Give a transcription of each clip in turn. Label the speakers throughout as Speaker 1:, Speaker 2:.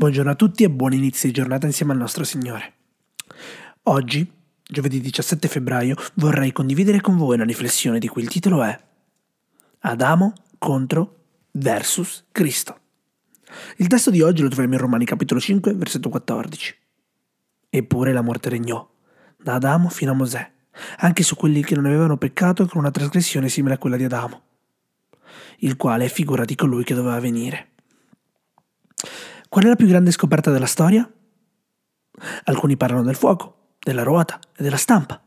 Speaker 1: Buongiorno a tutti e buon inizio di giornata insieme al nostro Signore. Oggi, giovedì 17 febbraio, vorrei condividere con voi una riflessione di cui il titolo è Adamo contro versus Cristo. Il testo di oggi lo troviamo in Romani capitolo 5, versetto 14. Eppure la morte regnò, da Adamo fino a Mosè, anche su quelli che non avevano peccato con una trasgressione simile a quella di Adamo, il quale è figura di colui che doveva venire. Qual è la più grande scoperta della storia? Alcuni parlano del fuoco, della ruota e della stampa,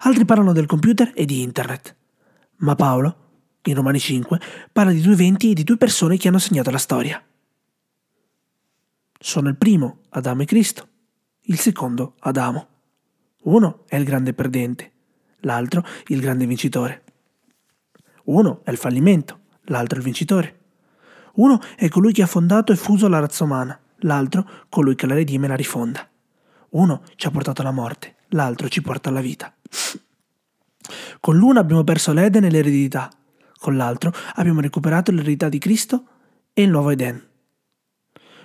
Speaker 1: altri parlano del computer e di internet. Ma Paolo, in Romani 5, parla di due eventi e di due persone che hanno segnato la storia. Sono il primo, Adamo e Cristo, il secondo, Adamo. Uno è il grande perdente, l'altro il grande vincitore. Uno è il fallimento, l'altro il vincitore. Uno è colui che ha fondato e fuso la razza umana, l'altro colui che la redime e la rifonda. Uno ci ha portato alla morte, l'altro ci porta alla vita. Con l'uno abbiamo perso l'Eden e l'eredità, con l'altro abbiamo recuperato l'eredità di Cristo e il nuovo Eden.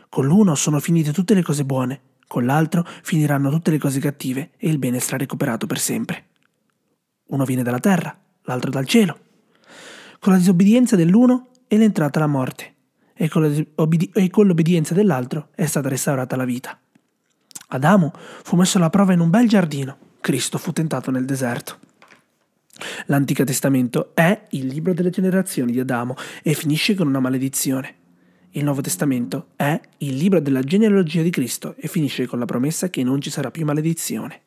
Speaker 1: Con l'uno sono finite tutte le cose buone, con l'altro finiranno tutte le cose cattive e il bene sarà recuperato per sempre. Uno viene dalla terra, l'altro dal cielo. Con la disobbedienza dell'uno è l'entrata alla morte, e con, l'obbedienza dell'altro è stata restaurata la vita. Adamo fu messo alla prova in un bel giardino, Cristo fu tentato nel deserto. L'Antico Testamento è il libro delle generazioni di Adamo e finisce con una maledizione. Il Nuovo Testamento è il libro della genealogia di Cristo e finisce con la promessa che non ci sarà più maledizione.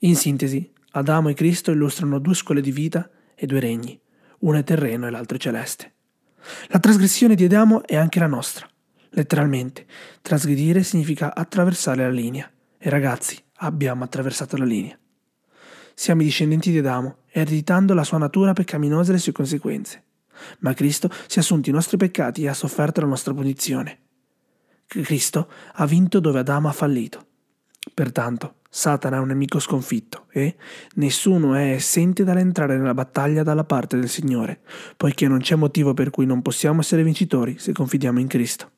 Speaker 1: In sintesi, Adamo e Cristo illustrano due scuole di vita e due regni, uno è terreno e l'altro è celeste. La trasgressione di Adamo è anche la nostra. Letteralmente, trasgredire significa attraversare la linea. E ragazzi, abbiamo attraversato la linea. Siamo i discendenti di Adamo, ereditando la sua natura peccaminosa e le sue conseguenze. Ma Cristo si è assunto i nostri peccati e ha sofferto la nostra punizione. Cristo ha vinto dove Adamo ha fallito. Pertanto, Satana è un nemico sconfitto e nessuno è essente dall'entrare nella battaglia dalla parte del Signore, poiché non c'è motivo per cui non possiamo essere vincitori se confidiamo in Cristo.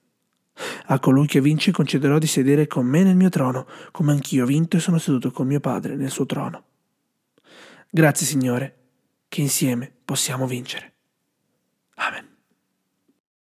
Speaker 1: A colui che vince concederò di sedere con me nel mio trono, come anch'io ho vinto e sono seduto con mio Padre nel suo trono. Grazie Signore, che insieme possiamo vincere. Amen.